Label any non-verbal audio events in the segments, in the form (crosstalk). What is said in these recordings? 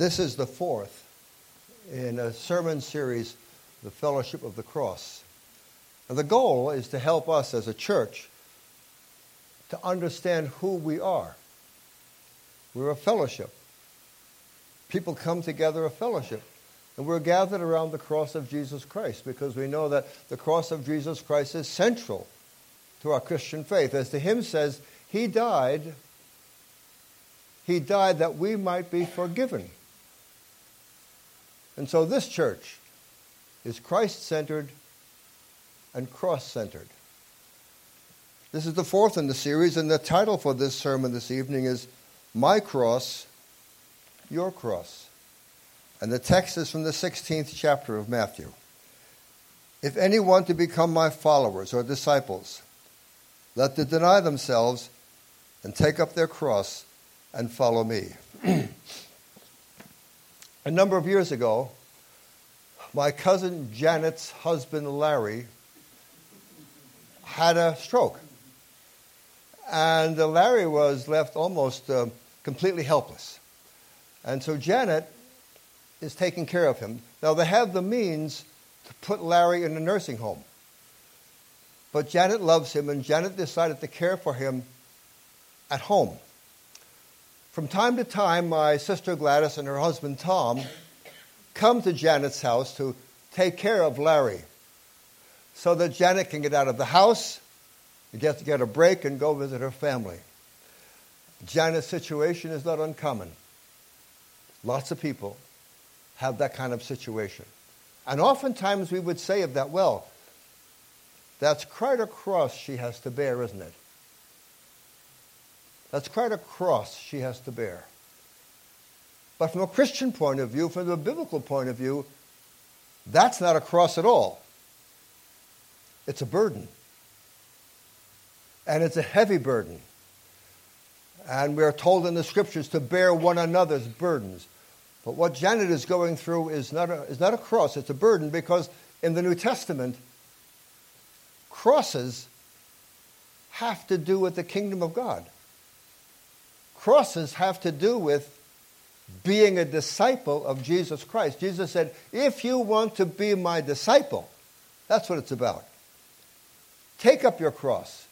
This is the fourth in a sermon series, The Fellowship of the Cross. And the goal is to help us as a church to understand who we are. We're a fellowship. People come together a fellowship. And we're gathered around the cross of Jesus Christ because we know that the cross of Jesus Christ is central to our Christian faith. As the hymn says, He died, He died that we might be forgiven. And so this church is Christ centered and cross centered. This is the fourth in the series, and the title for this sermon this evening is My Cross, Your Cross. And the text is from the 16th chapter of Matthew. If any want to become my followers or disciples, let them deny themselves and take up their cross and follow me. (clears throat) A number of years ago, my cousin Janet's husband Larry had a stroke. And Larry was left almost uh, completely helpless. And so Janet is taking care of him. Now, they have the means to put Larry in a nursing home. But Janet loves him, and Janet decided to care for him at home. From time to time, my sister Gladys and her husband Tom come to Janet's house to take care of Larry so that Janet can get out of the house, get to get a break, and go visit her family. Janet's situation is not uncommon. Lots of people have that kind of situation. And oftentimes we would say of that, well, that's quite a cross she has to bear, isn't it? That's quite a cross she has to bear. But from a Christian point of view, from a biblical point of view, that's not a cross at all. It's a burden. And it's a heavy burden. And we are told in the scriptures to bear one another's burdens. But what Janet is going through is not a, is not a cross, it's a burden because in the New Testament, crosses have to do with the kingdom of God. Crosses have to do with being a disciple of Jesus Christ. Jesus said, If you want to be my disciple, that's what it's about. Take up your cross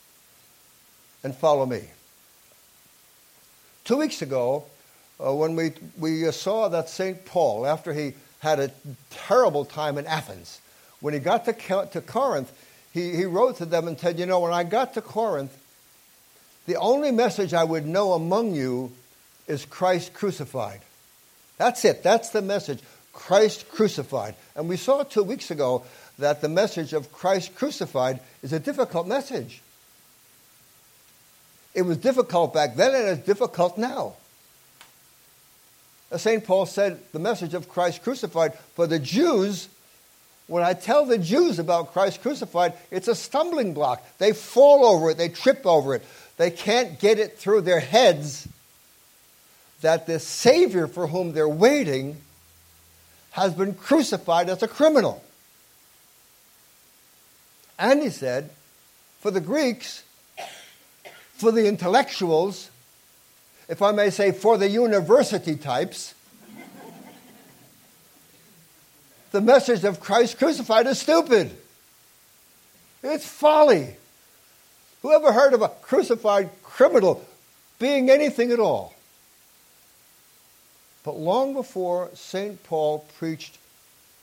and follow me. Two weeks ago, uh, when we, we uh, saw that St. Paul, after he had a terrible time in Athens, when he got to, to Corinth, he, he wrote to them and said, You know, when I got to Corinth, the only message I would know among you is Christ crucified. That's it. That's the message. Christ crucified. And we saw two weeks ago that the message of Christ crucified is a difficult message. It was difficult back then and it's difficult now. As St. Paul said, the message of Christ crucified for the Jews, when I tell the Jews about Christ crucified, it's a stumbling block. They fall over it, they trip over it. They can't get it through their heads that the Savior for whom they're waiting has been crucified as a criminal. And he said, for the Greeks, for the intellectuals, if I may say, for the university types, the message of Christ crucified is stupid. It's folly. Who ever heard of a crucified criminal being anything at all? But long before St. Paul preached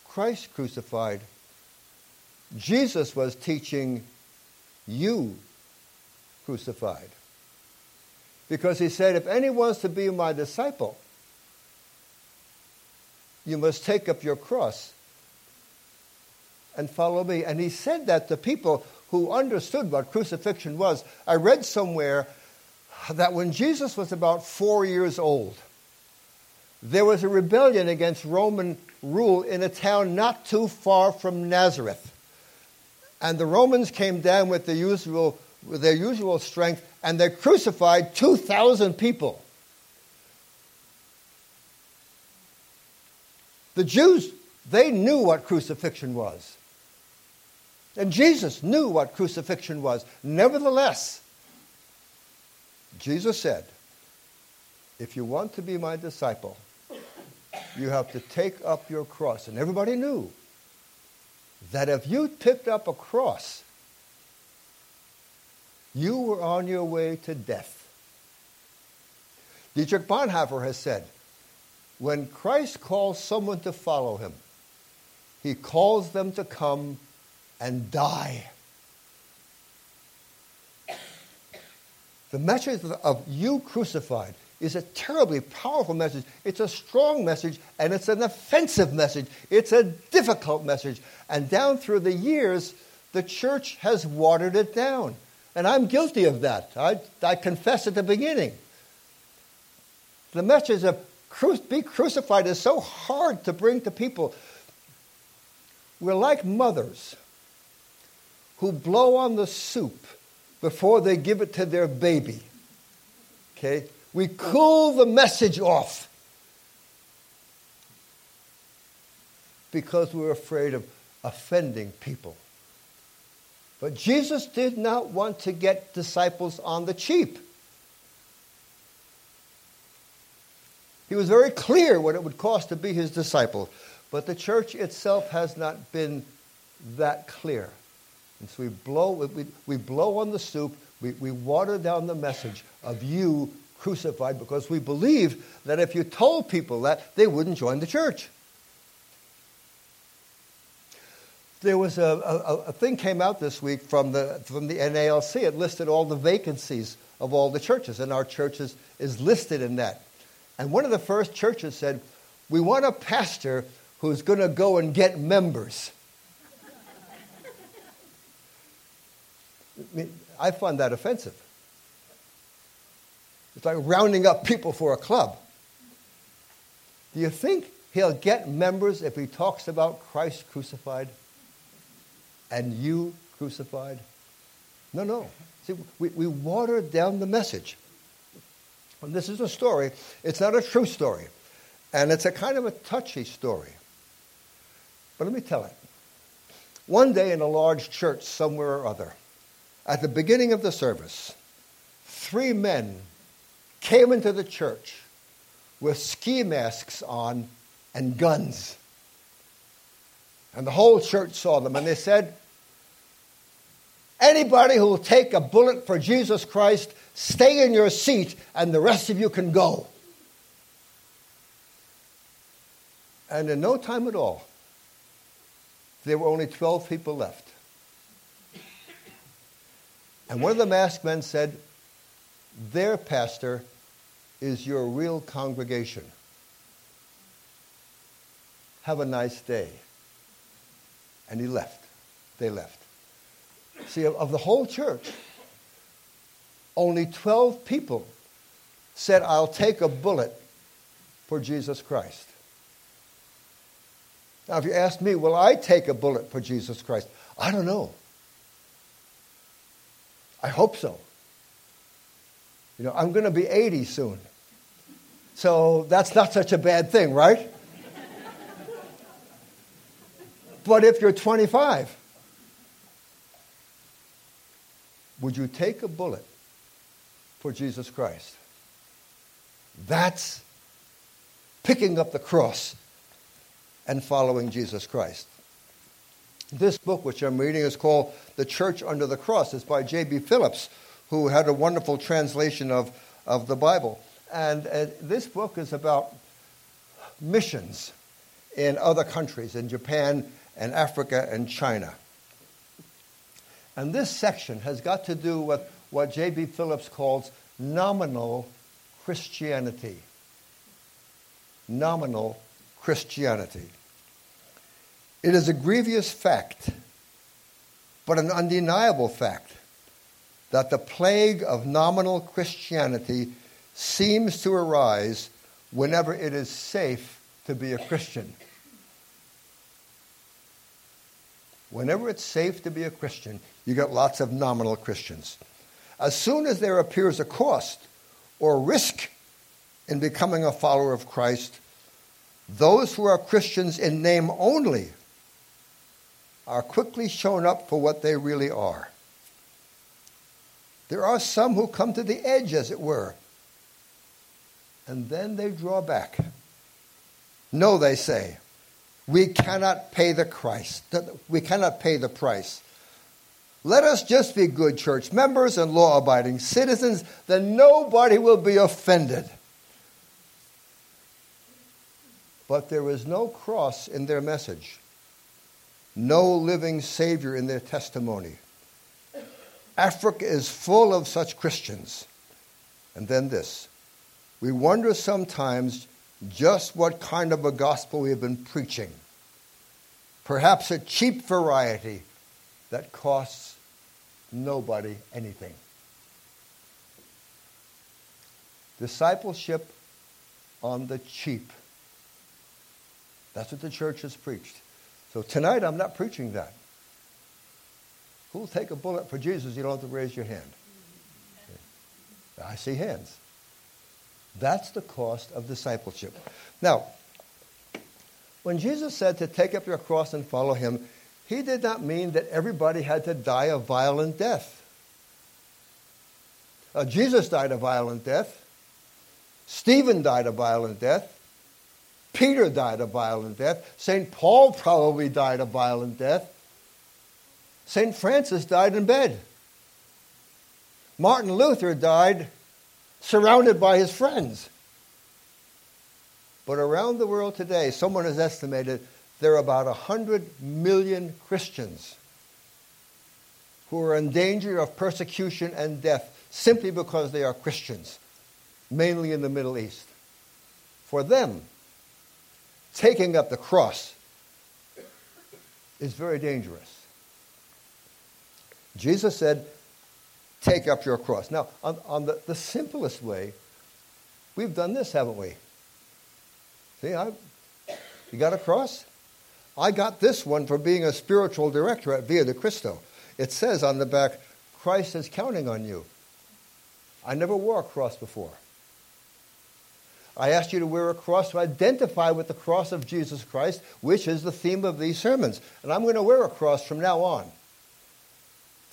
Christ crucified, Jesus was teaching you crucified. Because he said, if anyone wants to be my disciple, you must take up your cross and follow me. And he said that to people who understood what crucifixion was. I read somewhere that when Jesus was about four years old, there was a rebellion against Roman rule in a town not too far from Nazareth. And the Romans came down with, the usual, with their usual strength and they crucified 2,000 people. The Jews, they knew what crucifixion was. And Jesus knew what crucifixion was. Nevertheless, Jesus said, If you want to be my disciple, you have to take up your cross. And everybody knew that if you picked up a cross, you were on your way to death. Dietrich Bonhoeffer has said, when Christ calls someone to follow him, he calls them to come and die. The message of you crucified is a terribly powerful message. It's a strong message, and it's an offensive message. It's a difficult message. And down through the years, the church has watered it down. And I'm guilty of that. I, I confess at the beginning. The message of cru- be crucified is so hard to bring to people. We're like mothers who blow on the soup before they give it to their baby. Okay? We cool the message off because we're afraid of offending people. But Jesus did not want to get disciples on the cheap. He was very clear what it would cost to be his disciple. But the church itself has not been that clear. And so we blow, we, we blow on the soup, we, we water down the message of you crucified because we believe that if you told people that, they wouldn't join the church. There was a, a, a, thing came out this week from the, from the NALC. It listed all the vacancies of all the churches, and our church is, is listed in that. And one of the first churches said, We want a pastor who's going to go and get members. I, mean, I find that offensive. It's like rounding up people for a club. Do you think he'll get members if he talks about Christ crucified and you crucified? No, no. See, we, we watered down the message. And this is a story. It's not a true story. And it's a kind of a touchy story. But let me tell it. One day in a large church somewhere or other, at the beginning of the service, three men came into the church with ski masks on and guns. And the whole church saw them, and they said, Anybody who will take a bullet for Jesus Christ, stay in your seat, and the rest of you can go. And in no time at all, there were only 12 people left. And one of the masked men said, Their pastor is your real congregation. Have a nice day. And he left. They left. See, of the whole church, only 12 people said, I'll take a bullet for Jesus Christ. Now, if you ask me, will I take a bullet for Jesus Christ? I don't know. I hope so. You know, I'm going to be 80 soon. So that's not such a bad thing, right? but if you're 25, would you take a bullet for Jesus Christ? That's picking up the cross and following Jesus Christ. This book, which I'm reading, is called The Church Under the Cross. It's by J.B. Phillips, who had a wonderful translation of, of the Bible. And uh, this book is about missions in other countries, in Japan and Africa and China. And this section has got to do with what J.B. Phillips calls nominal Christianity. Nominal Christianity. It is a grievous fact, but an undeniable fact, that the plague of nominal Christianity seems to arise whenever it is safe to be a Christian. Whenever it's safe to be a Christian, you get lots of nominal Christians. As soon as there appears a cost or risk in becoming a follower of Christ, those who are Christians in name only are quickly shown up for what they really are. There are some who come to the edge, as it were, and then they draw back. No, they say. We cannot pay the Christ. We cannot pay the price. Let us just be good church members and law abiding citizens, then nobody will be offended. But there is no cross in their message, no living Savior in their testimony. Africa is full of such Christians. And then this we wonder sometimes just what kind of a gospel we have been preaching. Perhaps a cheap variety that costs nobody anything. Discipleship on the cheap. That's what the church has preached. So tonight I'm not preaching that. Who'll take a bullet for Jesus? You don't have to raise your hand. I see hands. That's the cost of discipleship. Now, when Jesus said to take up your cross and follow him, he did not mean that everybody had to die a violent death. Uh, Jesus died a violent death. Stephen died a violent death. Peter died a violent death. St. Paul probably died a violent death. St. Francis died in bed. Martin Luther died surrounded by his friends. But around the world today, someone has estimated there are about 100 million Christians who are in danger of persecution and death simply because they are Christians, mainly in the Middle East. For them, taking up the cross is very dangerous. Jesus said, Take up your cross. Now, on, on the, the simplest way, we've done this, haven't we? See, I, you got a cross? I got this one for being a spiritual director at Via de Cristo. It says on the back, Christ is counting on you. I never wore a cross before. I asked you to wear a cross to identify with the cross of Jesus Christ, which is the theme of these sermons. And I'm going to wear a cross from now on.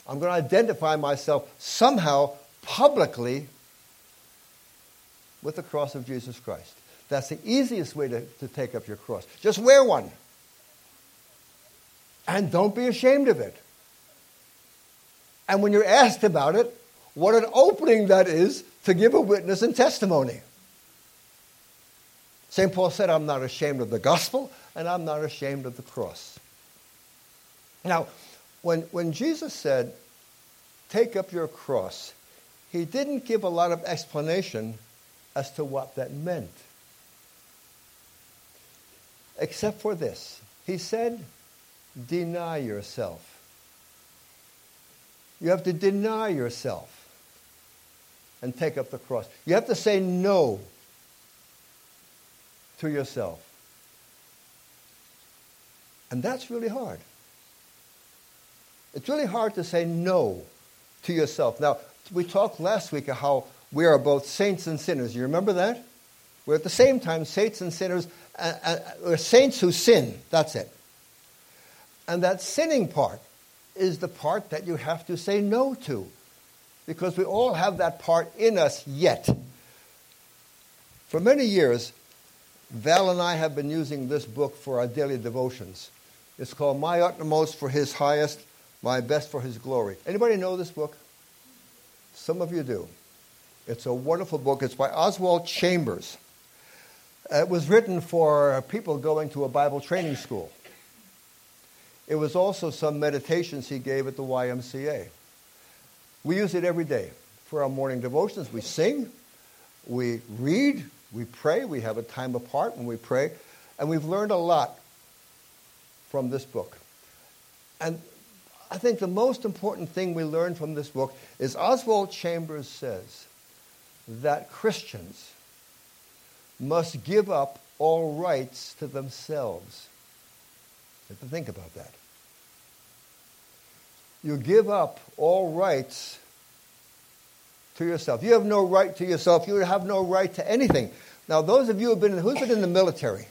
I'm going to identify myself somehow publicly with the cross of Jesus Christ. That's the easiest way to, to take up your cross. Just wear one. And don't be ashamed of it. And when you're asked about it, what an opening that is to give a witness and testimony. St. Paul said, I'm not ashamed of the gospel, and I'm not ashamed of the cross. Now, when, when Jesus said, Take up your cross, he didn't give a lot of explanation as to what that meant. Except for this. He said, Deny yourself. You have to deny yourself and take up the cross. You have to say no to yourself. And that's really hard. It's really hard to say no to yourself. Now, we talked last week of how we are both saints and sinners. You remember that? We're at the same time saints and sinners. Uh, uh, we're saints who sin. That's it. And that sinning part is the part that you have to say no to. Because we all have that part in us yet. For many years, Val and I have been using this book for our daily devotions. It's called My Utmost for His Highest my Best for His Glory. Anybody know this book? Some of you do. It's a wonderful book. It's by Oswald Chambers. It was written for people going to a Bible training school. It was also some meditations he gave at the YMCA. We use it every day for our morning devotions. We sing, we read, we pray, we have a time apart when we pray, and we've learned a lot from this book. And I think the most important thing we learn from this book is Oswald Chambers says that Christians must give up all rights to themselves. You have to think about that. You give up all rights to yourself. You have no right to yourself. You have no right to anything. Now, those of you who have been, who's been in the military?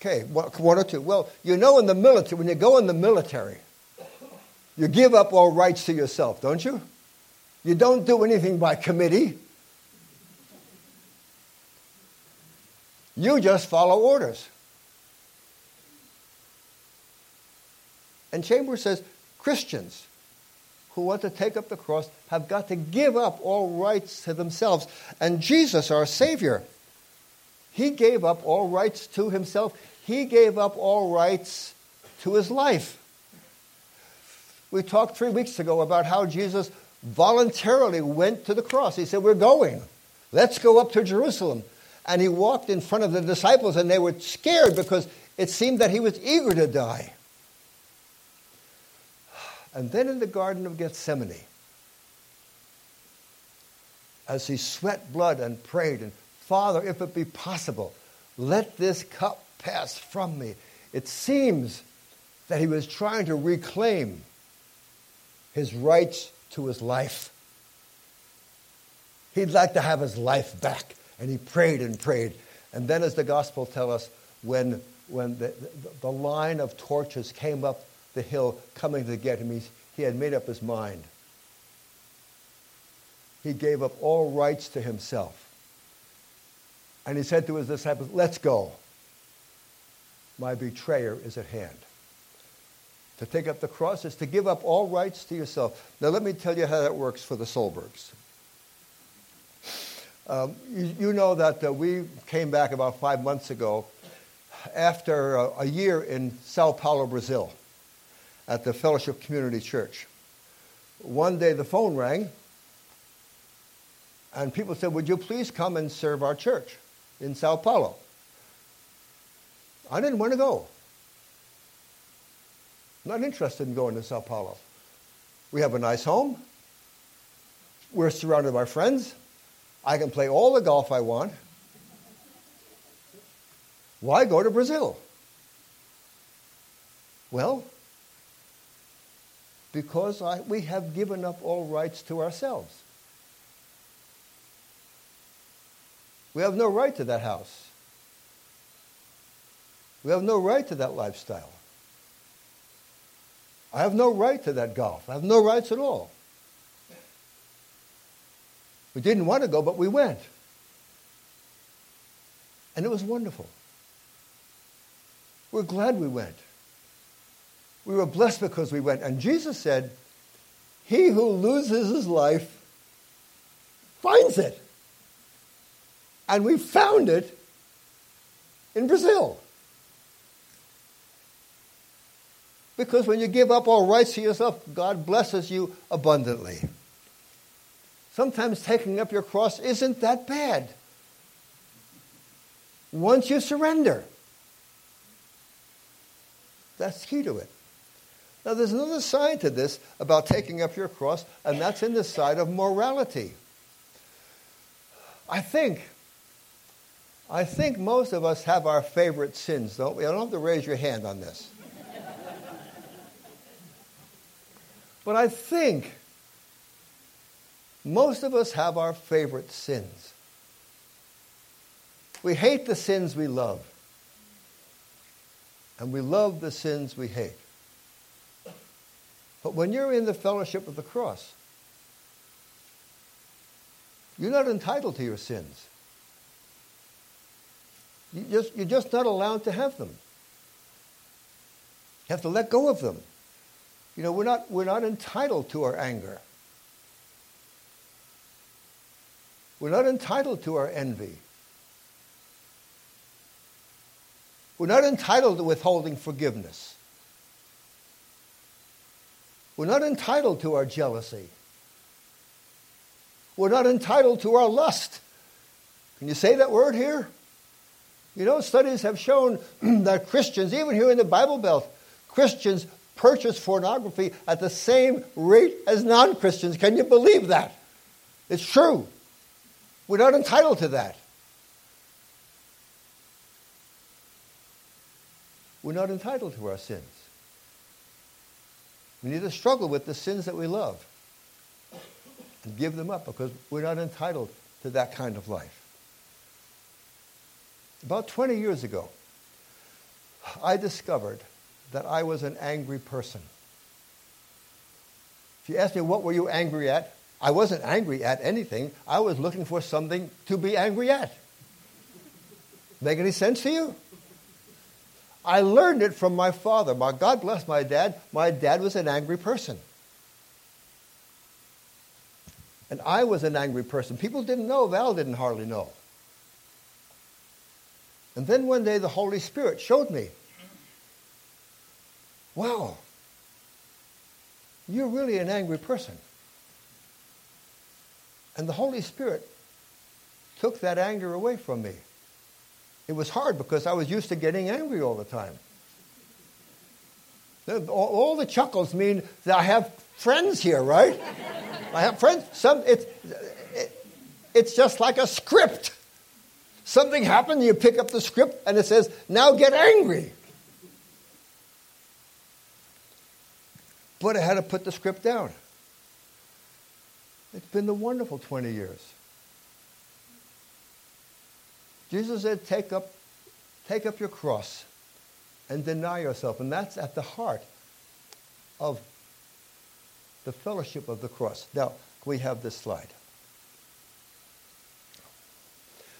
Okay, one or two. Well, you know in the military, when you go in the military, you give up all rights to yourself, don't you? You don't do anything by committee. You just follow orders. And Chambers says Christians who want to take up the cross have got to give up all rights to themselves. And Jesus, our Savior, he gave up all rights to himself. He gave up all rights to his life. We talked three weeks ago about how Jesus voluntarily went to the cross. He said, We're going. Let's go up to Jerusalem. And he walked in front of the disciples, and they were scared because it seemed that he was eager to die. And then in the Garden of Gethsemane, as he sweat blood and prayed, and Father, if it be possible, let this cup pass from me. It seems that he was trying to reclaim his rights to his life. He'd like to have his life back. And he prayed and prayed. And then, as the Gospel tells us, when, when the, the, the line of torches came up the hill coming to get him, he, he had made up his mind. He gave up all rights to himself. And he said to his disciples, Let's go. My betrayer is at hand. To take up the cross is to give up all rights to yourself. Now, let me tell you how that works for the Solbergs. Um, you, you, know that uh, we came back about five months ago after uh, a year in Sao Paulo, Brazil, at the Fellowship Community Church. One day the phone rang, and people said, Would you please come and serve our church in Sao Paulo? I didn't want to go. Not interested in going to Sao Paulo. We have a nice home. We're surrounded by friends. I can play all the golf I want. Why go to Brazil? Well, because I, we have given up all rights to ourselves. We have no right to that house. We have no right to that lifestyle. I have no right to that golf. I have no rights at all. We didn't want to go, but we went. And it was wonderful. We're glad we went. We were blessed because we went. And Jesus said, He who loses his life finds it. And we found it in Brazil. Because when you give up all rights to yourself, God blesses you abundantly. Sometimes taking up your cross isn't that bad. Once you surrender, that's key to it. Now, there's another side to this about taking up your cross, and that's in the side of morality. I think, I think most of us have our favorite sins, don't we? I don't have to raise your hand on this. But I think most of us have our favorite sins. We hate the sins we love, and we love the sins we hate. But when you're in the fellowship of the cross, you're not entitled to your sins. You just, you're just not allowed to have them. You have to let go of them. You know, we're not, we're not entitled to our anger. We're not entitled to our envy. We're not entitled to withholding forgiveness. We're not entitled to our jealousy. We're not entitled to our lust. Can you say that word here? You know, studies have shown (clears throat) that Christians, even here in the Bible Belt, Christians purchase pornography at the same rate as non Christians. Can you believe that? It's true. We're not entitled to that. We're not entitled to our sins. We need to struggle with the sins that we love and give them up because we're not entitled to that kind of life. About 20 years ago, I discovered that I was an angry person. If you ask me, what were you angry at? I wasn't angry at anything. I was looking for something to be angry at. Make any sense to you? I learned it from my father. My God bless my dad. My dad was an angry person. And I was an angry person. People didn't know. Val didn't hardly know. And then one day the Holy Spirit showed me wow, you're really an angry person. And the Holy Spirit took that anger away from me. It was hard because I was used to getting angry all the time. All the chuckles mean that I have friends here, right? (laughs) I have friends. Some, it's, it, it's just like a script. Something happened, you pick up the script, and it says, now get angry. But I had to put the script down. It's been the wonderful 20 years. Jesus said, take up, take up your cross and deny yourself. And that's at the heart of the fellowship of the cross. Now, we have this slide.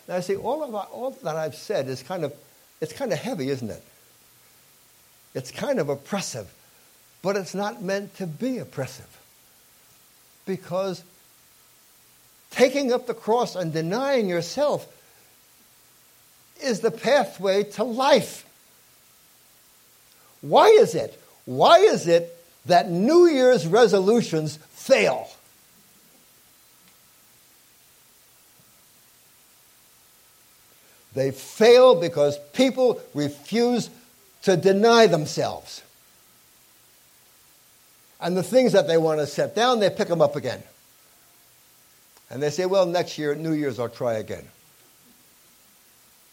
Now, I see, all, of all that I've said is kind of, it's kind of heavy, isn't it? It's kind of oppressive, but it's not meant to be oppressive. Because taking up the cross and denying yourself is the pathway to life. Why is it? Why is it that New Year's resolutions fail? They fail because people refuse to deny themselves. And the things that they want to set down, they pick them up again. And they say, well, next year, New Year's, I'll try again.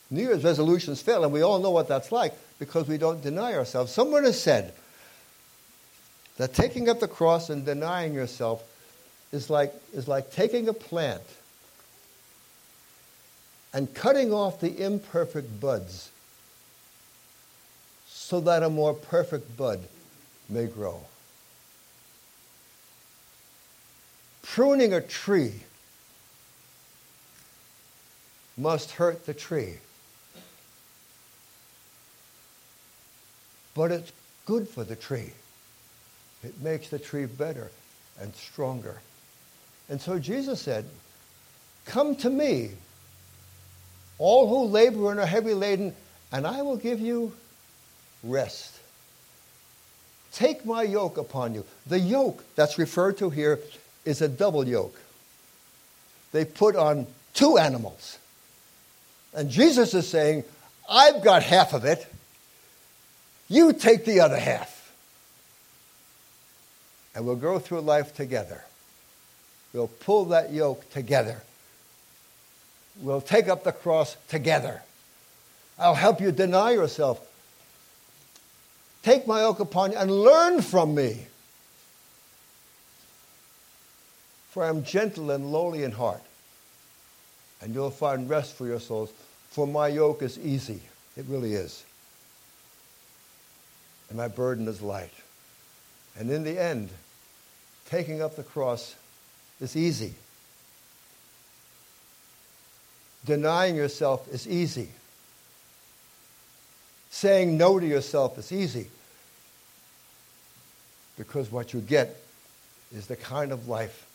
New Year's resolutions fail, and we all know what that's like because we don't deny ourselves. Someone has said that taking up the cross and denying yourself is like, is like taking a plant and cutting off the imperfect buds so that a more perfect bud may grow. Pruning a tree must hurt the tree. But it's good for the tree. It makes the tree better and stronger. And so Jesus said, Come to me, all who labor and are heavy laden, and I will give you rest. Take my yoke upon you. The yoke that's referred to here is a double yoke. They put on two animals. And Jesus is saying, I've got half of it. You take the other half. And we'll go through life together. We'll pull that yoke together. We'll take up the cross together. I'll help you deny yourself. Take my yoke upon you and learn from me. For I am gentle and lowly in heart, and you'll find rest for your souls. For my yoke is easy. It really is and my burden is light. And in the end, taking up the cross is easy. Denying yourself is easy. Saying no to yourself is easy. Because what you get is the kind of life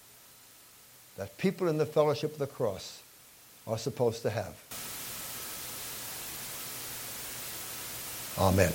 that people in the fellowship of the cross are supposed to have. Amen.